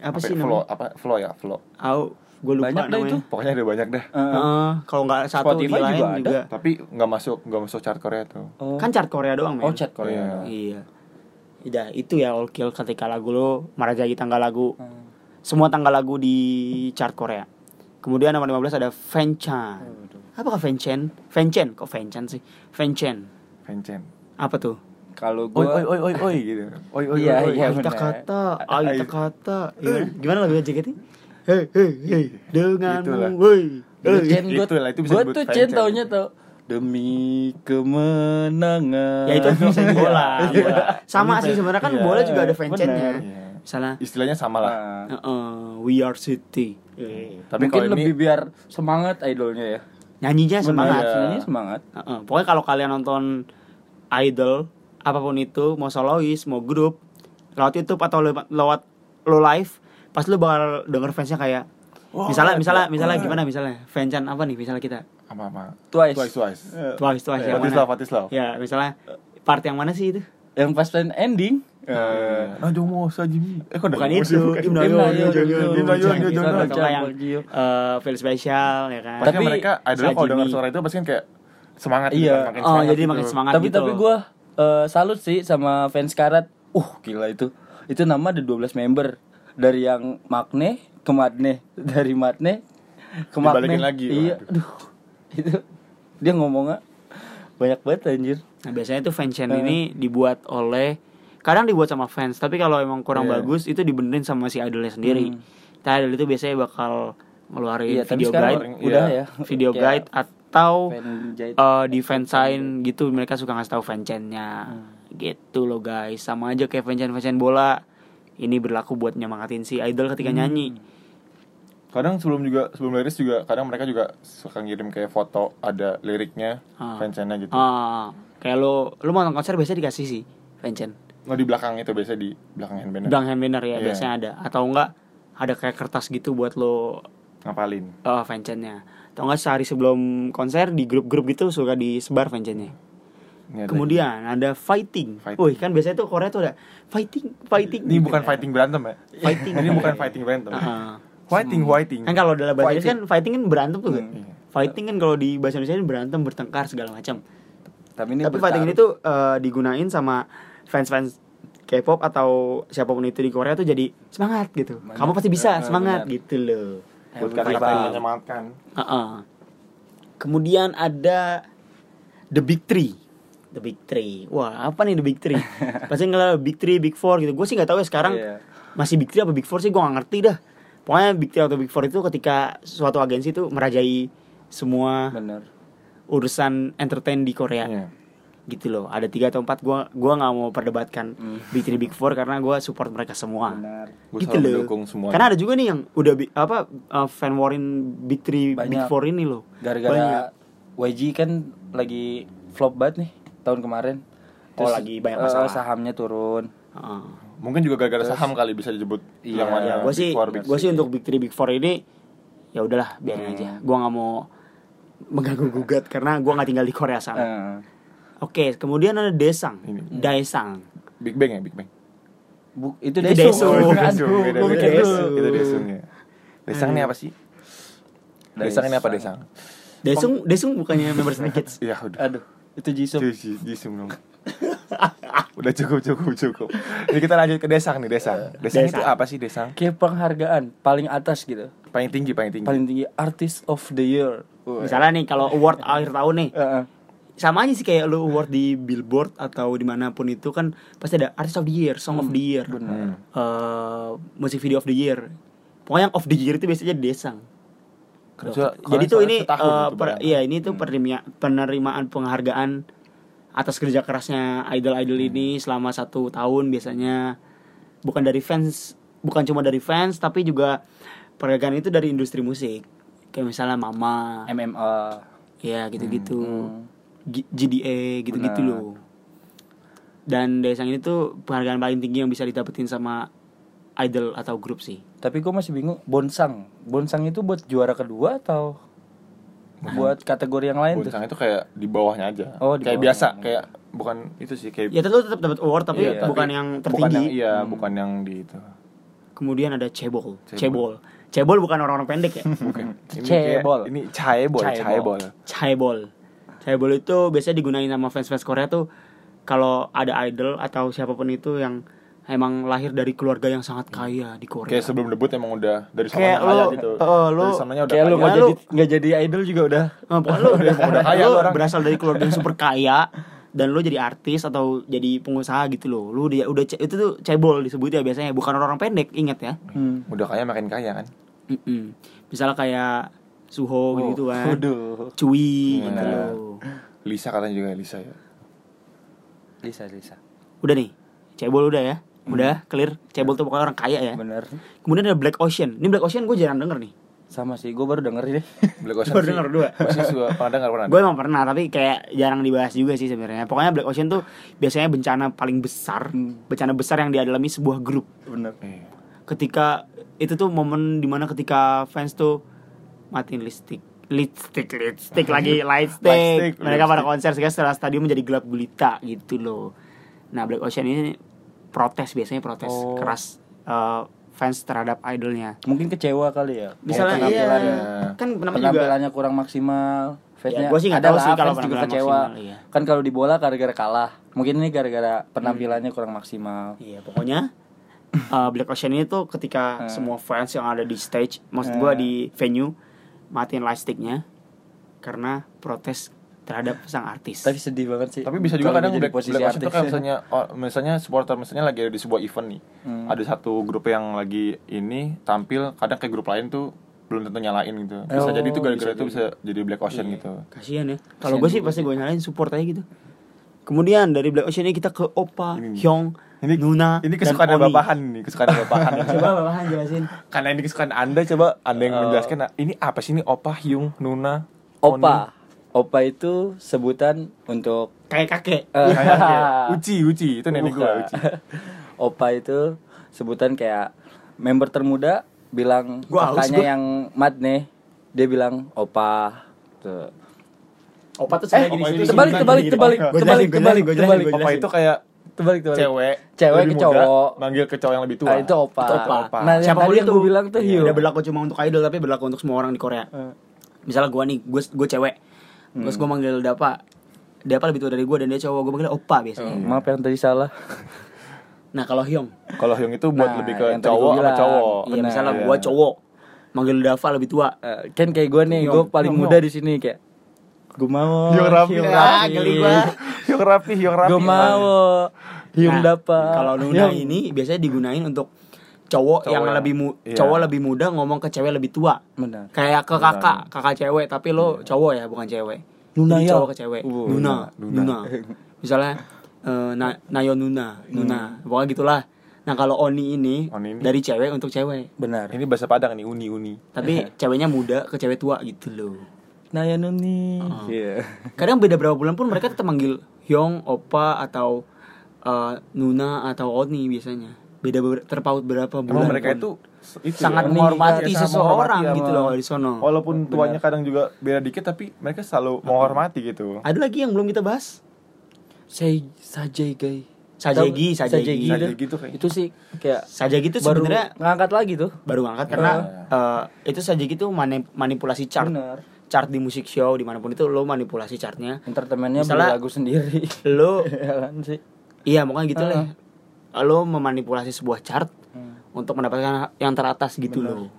Apa Sampai sih flow, namanya? apa flow ya flow. Au, gue lupa Banyak namanya. itu. Pokoknya ada banyak dah. Eh, Heeh, kalau nggak satu di Spotify lain juga juga, ada. Tapi nggak masuk nggak masuk chart Korea tuh. oh. kan chart Korea doang men oh chat Korea iya Udah, itu ya all kill ketika lagu lo merajai tanggal lagu Hmm. semua tanggal lagu di chart Korea kemudian nomor 15 ada Fanchan Waduh. apakah Fanchan Fanchan kok Fanchan sih Fanchan Fencen. apa tuh kalau Oi gua oi oi oi oi gitu. Oi oi Iya, oi. iya. Kata Ay- Aita kata gimana, gimana lagu JKT hei hei hei denganmu woi Itulah, itu bisa disebut tuh Chen. taunya tau demi kemenangan ya itu bisa di bola (laughs) Iya. bola. sama sih sebenarnya kan Iya. bola juga ada Fanchannya Bener. Iya. misalnya Istilahnya sama lah. Nah, Uh, we are city. Tapi mungkin kalau ini lebih biar semangat idolnya ya Nyanyinya semangat. Iya. Ini semangat Uh-uh. Pokoknya kalau kalian nonton idol apa pun itu, mau solois, mau grup, lewat YouTube atau lewat, lewat lo live, pas lu bakal denger fansnya kayak Wah, misalnya misalnya misalnya gimana misalnya fanchan apa nih misalnya kita apa apa? Twice. Twice twice. twice twice yang Patislav, mana Patislav. ya misalnya part yang mana sih itu yang pas plan ending Eh, Najomo Sajimi. Eh kok bukan itu sih? Im Im Nayeon, Nayeon, Im Nayeon, Im Im Nayeon, Nayeon, Im Nayeon, atau Im yang Nayeon. eh, feel spesial ya kan Tapi mereka adalah kalau dengar suara itu pasti kan kayak semangat gitu Iya. makin oh semangat jadi gitu. makin semangat tapi gitu tapi gue eh, salut sih sama fans karat. Uh, gila itu. Itu nama ada 12 member. Dari yang Magne ke Madne, dari Madne ke. Dibalikin lagi, Iya. Aduh. Itu dia ngomongnya banyak banget anjir. Nah biasanya tuh fansign Eh. ini dibuat oleh kadang dibuat sama fans tapi kalau emang kurang Iya. bagus itu dibenerin sama si idolnya sendiri. Hmm. Nah, idol itu biasanya bakal ngeluarin Iya, tapi video guide, Iya. udah ya. video guide atau eh, di fansign gitu mereka suka ngasih tahu fansign-nya. Hmm. Gitu loh guys. Sama aja kayak fansign fansign bola. Ini berlaku buat nyemangatin si idol ketika Hmm. nyanyi. Kadang sebelum juga sebelum liris juga kadang mereka juga suka ngirim kayak foto ada liriknya Ah. fansnya gitu. Ah, kayak lo lo mau nonton konser biasanya dikasih sih fansign. Oh di belakang itu biasa di belakang handband. Blank hand banner ya Iya. biasanya ada atau enggak ada kayak kertas gitu buat lo Ngapalin. uh, fansign-nya. Atau enggak sehari sebelum konser di grup-grup gitu suka disebar fansign-nya. Ini ada- Kemudian ada fighting. Fighting. Wih, kan biasanya tuh Korea tuh ada fighting, fighting. ini gitu bukan kan. fighting berantem ya. Fighting. ini bukan fighting berantem. Heeh. Fighting, fighting. Kan kalau dalam bahasa Inggris Fighting. kan fighting kan berantem tuh kan. Hmm. Fighting kan kalau di bahasa Indonesia kan berantem, bertengkar segala macam. Tapi ini Tapi fighting ini tuh uh, digunain sama fans-fans K-pop atau siapa pun itu di Korea tuh jadi semangat gitu. Banyak. Kamu pasti bisa, Eh, semangat benar. gitu loh. Buat Everybody. kata-kata yang menyemangatkan. Heeh. Kemudian ada The Big Three. The Big Three. Wah, apa nih The Big Three? (laughs) Pasti ngeliat Big Three, Big Four gitu. Gue sih nggak tahu ya sekarang Iya. masih Big Three apa Big Four sih gue gak ngerti dah. Pokoknya Big Three atau Big Four itu ketika suatu agensi itu merajai semua bener. urusan entertain di Korea. Iya. Gitu loh. Ada tiga atau empat gue gua nggak mau perdebatkan Hmm. Big Three, Big Four karena gue support mereka semua. Benar. Gue gitu loh. semua. Karena ada juga nih yang udah bi- apa uh, fan warin Big Three, Big Banyak. Four ini loh. Gara-gara YG kan lagi flop banget nih tahun kemarin. Oh, lagi banyak masalah. sahamnya turun. Heeh. Mungkin juga gara-gara saham kali bisa disebut Iya, yang mana Ya, gue sih, gue sih untuk Big Three, Big Four ini ya udahlah biarin Hmm. aja. Gue nggak mau mengganggu gugat karena gue nggak tinggal di Korea sana. Eh, Oke, kemudian ada Desang, Ini. Daesang. Big Bang ya, Big Bang. bu- itu Itu gua beda. mikir Daesung. dulu. Itu Desung ya. Desang ini apa sih? Desang ini apa Desang. Daesung, Daesung bukannya member Kids. (laughs) Iya udah. Aduh, itu Jisung. Jisung, dong. (laughs) Udah cukup cukup cukup. Jadi kita lanjut ke Desang nih Desang. Desang, itu Desang. apa sih Desang? Kayak penghargaan paling atas gitu. Paling tinggi paling tinggi. Paling tinggi Artist of the Year. Wah. Misalnya nih kalau award (laughs) akhir tahun nih, Eh, eh. sama aja sih kayak lu award di Billboard atau di mana pun itu kan pasti ada Artist of the Year, Song of the Year, benar. Hmm. eh, Music Video of the Year. Pokoknya yang of the year itu biasanya Desang. Kerja- Jadi tuh ini itu per- iya ini tuh penerima- penerimaan penghargaan atas kerja kerasnya idol-idol Hmm. ini selama satu tahun biasanya. Bukan dari fans bukan cuma dari fans tapi juga penghargaan itu dari industri musik. Kayak misalnya Mama. MMA. ya gitu-gitu. Hmm. G- GDA gitu-gitu loh. Dan Daesang ini tuh penghargaan paling tinggi yang bisa didapetin sama idol atau grup sih Tapi gue masih bingung Bonsang. Bonsang itu buat juara kedua atau buat kategori yang lain tuh? Bonsang itu kayak di bawahnya aja. Oh, di kayak bawah. biasa, kayak bukan itu sih kayak ya tentu tetap dapat award tapi Iya, bukan tapi yang Bukan tertinggi yang, iya, Hmm. bukan yang di itu. Kemudian ada cebol. Cebol. Cebol. Cebol bukan orang-orang pendek ya. (laughs) Bukan. Ini Cebol. kayak- Ini caebol, Caebol. caebol. Cebol. Cebol itu biasanya digunain sama fans-fans Korea tuh kalau ada idol atau siapa pun itu yang emang lahir dari keluarga yang sangat kaya di Korea. Kayak sebelum debut emang udah dari Kayak sananya kaya lo- gitu. oh, lo- dari sananya udah Kayak lu kaya. nggak lu- jadi nggak jadi idol juga udah. Pokoknya lu (laughs) udah, udah (laughs) kaya lu lu orang. berasal dari keluarga yang super kaya (laughs) dan lu jadi artis atau jadi pengusaha gitu loh. Lu udah, udah itu tuh cebol disebutnya biasanya bukan orang-orang pendek, ingat ya. Hmm. Udah kaya makin kaya kan. Mm-mm. Misalnya kayak Suho gitu kan. Waduh. Cui Iya. gitu loh. Lisa katanya juga Lisa ya. Lisa Lisa. Udah nih, cebol udah ya. Udah clear. Cebol tuh pokoknya orang kaya ya. Bener. Kemudian ada Black Ocean. Ini Black Ocean gue jarang denger nih. Sama sih, gue baru denger deh. (laughs) Black Ocean Baru denger dua. Suka pernah dengar pernah. Gue emang pernah tapi kayak jarang dibahas juga sih sebenarnya. Pokoknya Black Ocean tuh biasanya bencana paling besar, Hmm. bencana besar yang dialami sebuah grup. Bener. Iya. Ketika itu tuh momen di mana ketika fans tuh matiin listrik lipstick lipstick lagi (laughs) light stick Lightstick, mereka pada konser sehingga setelah stadion menjadi gelap gulita gitu loh nah Black Ocean ini protes biasanya protes Oh. keras eh, fans terhadap idolnya Mungkin kecewa kali ya. misalnya iya penampilannya. kan namanya juga penampilannya kurang maksimal fansnya Ya, gua sih nggak ada tahu lah, sih kalau fans juga kecewa maksimal, iya. kan kalau di bola gara-gara kalah mungkin ini gara-gara penampilannya kurang maksimal Iya, pokoknya uh, (laughs) Black Ocean ini tuh ketika Hmm. semua fans yang ada di stage, maksud gua Hmm. di venue matiin lightsticknya karena protes terhadap sang artis. tapi sedih banget sih Tapi bisa juga kadang Black, posisi Black Ocean artis. tuh kayak misalnya oh, misalnya supporter misalnya lagi ada di sebuah event nih. Hmm. Ada satu grup yang lagi ini tampil kadang kayak grup lain tuh belum tentu nyalain gitu. Bisa Oh, jadi itu gara-gara itu bisa jadi Black Ocean Iya. gitu. Kasihan ya. Kalau gue sih juga pasti gue nyalain support aja gitu. Kemudian dari Black Ocean ini kita ke Oppa, Ini- Hyung, Ini Nuna, ini dan kesukaan Oni. bapahan nih, kesukaan (laughs) bapahan. Coba bapahan jelasin. Karena ini kesukaan Anda coba Anda yang Oh. menjelaskan nah, ini apa sih ini Opa, Hyung, Nuna, opa opa itu sebutan untuk Kayak kakek. Oni. Kayak kayak (laughs) Uci, Uci, itu nenek gue Bukan. Uci. (laughs) opa itu sebutan kayak member termuda bilang Gua kakaknya gua. yang mat nih dia bilang opa tuh Oppa tuh Eh, saya gini itu terbalik, terbalik, terbalik, Gua terbalik, gua terbalik, gua terbalik. gua Opa itu kayak terbalik terbalik cewek, Cewek ke cowok. manggil ke cowok yang lebih tua. Ah, itu opa. Itu opa. Nah, yang Siapa pun tadi yang itu gue bilang tuh Iya, Hyung. Udah berlaku cuma untuk idol tapi berlaku untuk semua orang di Korea. Eh, Misalnya gue nih, gue gue cewek. Terus gue manggil Dapa. Dapa lebih tua dari gue dan dia cowok. Gue manggil Oppa biasanya. Maaf yang tadi salah. Nah, kalau Hyung, Kalau Hyung itu buat Nah, lebih ke cowok sama cowok. iya misalnya iya. gue cowok manggil Dava lebih tua. Eh, kan kayak gue nih, gue paling Hyung, muda di sini kayak gue mau Hyung rapi. Hyung Ah, rapi. Hyung rapi, Hyung rapi. gue mau Hyung Nah, dapa Kalau Nuna ini biasanya digunain untuk cowok, Cowok yang, yang- lebih mu- iya. cowok lebih muda ngomong ke cewek lebih tua. benar Kayak ke Benar. kakak, kakak cewek tapi lo cowok ya, bukan cewek. Nuna Jadi ya? cowok ke cewek. Uh, Nuna, Nuna. Nuna. (laughs) Misalnya eh, na Nayo Nuna, Nuna. Pokoknya gitulah. Nah, kalau Oni ini, Oni ini. dari cewek untuk cewek. benar Ini bahasa Padang nih, uni uni. Tapi (laughs) ceweknya muda ke cewek tua gitu loh. Naya Nuni Oh. iya Kadang beda berapa bulan pun mereka tetap manggil Hyung, Opa atau eh, Nuna atau Oni biasanya. Beda ber- terpaut berapa bulan. Emang mereka pun. itu itu sangat ya, menghormati seseorang menghormati gitu loh di sono. Walaupun tuanya kadang juga beda dikit tapi mereka selalu menghormati gitu. Ada lagi yang belum kita bahas? saya sajai guys Sajegi, sajegi. itu, Sajegi tuh kayak- itu sih kayak Saja gitu baru sebenarnya ngangkat lagi tuh baru ngangkat karena eh, itu saja gitu mani- manipulasi chart. benar Chart di musik show di mana pun itu lo manipulasi chartnya. entertainmentnya beli Misalnya- lagu sendiri Lo (laughs) ya kan sih iya makanya gitu lah. Lo memanipulasi sebuah chart Hmm. untuk mendapatkan yang teratas gitu Benar. loh.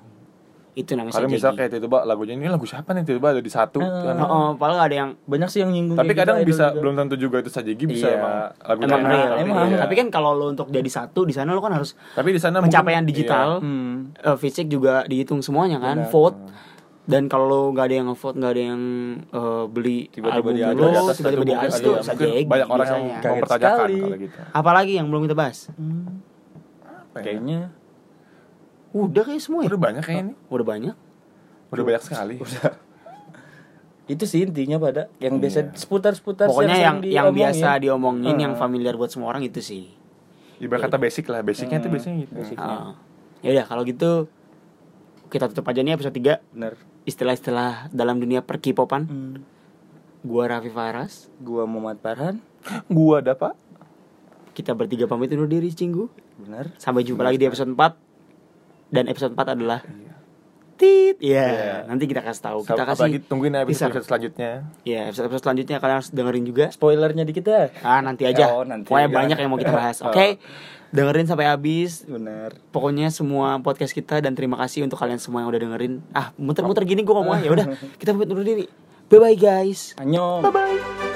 Itu namanya sajegi. bisa kayak tiba-tiba lagunya ini lagu siapa nih tiba-tiba ada di satu Eh, kan. Oh, oh, padahal ada yang banyak sih yang nyinggung Tapi kayak kadang gitu, bisa juga. belum tentu juga itu sajegi bisa Iya. emang lagunya emang real. tapi emang. iya. Tapi kan kalau lo untuk jadi satu di sana lo kan harus tapi di sana pencapaian mungkin- digital, Hmm. eh, fisik juga dihitung semuanya kan, Benar. vote. Dan kalau lo nggak ada yang nge-vote, nggak ada yang eh, beli Tiba-tiba album di atas, lo, di atas, tiba-tiba di atas ada- tuh banyak orang yang mempertanyakan sekali. kalau gitu. Apalagi yang belum kita bahas? Hmm. Apa ya? kayaknya Udah kayak semua ya? udah banyak kayaknya nih. Udah banyak. Udah banyak sekali. itu sih intinya pada yang biasa seputar-seputar Pokoknya yang yang diomongin. biasa diomongin, yang Heeh. familiar buat semua orang itu sih. Ibarat kata basic lah, basicnya itu biasanya gitu. Basicnya. ya udah kalau gitu kita tutup aja nih episode 3 bener istilah-istilah dalam dunia perkipopan. Hmm. Gua Raffi Faras, gua Muhammad Farhan (laughs) Gua ada pak. kita bertiga pamit undur diri Cinggu. bener Sampai jumpa lagi di episode 4. Dan episode 4 adalah Tit. Iya, Iya. nanti kita kasih tahu. Kita Kita kasih tungguin teaser. episode selanjutnya. Ya, episode, episode selanjutnya kalian harus dengerin juga. spoilernya dikit ya Ah, nanti aja. Oh, nanti. Pokoknya Ya. banyak yang mau kita bahas. (laughs) Oke. Dengerin sampai habis. bener Pokoknya semua podcast kita dan terima kasih untuk kalian semua yang udah dengerin. Ah, muter-muter gini gue ngomongnya. Ya udah, (laughs) kita pamit undur diri. Bye bye guys. Annyeong Bye bye.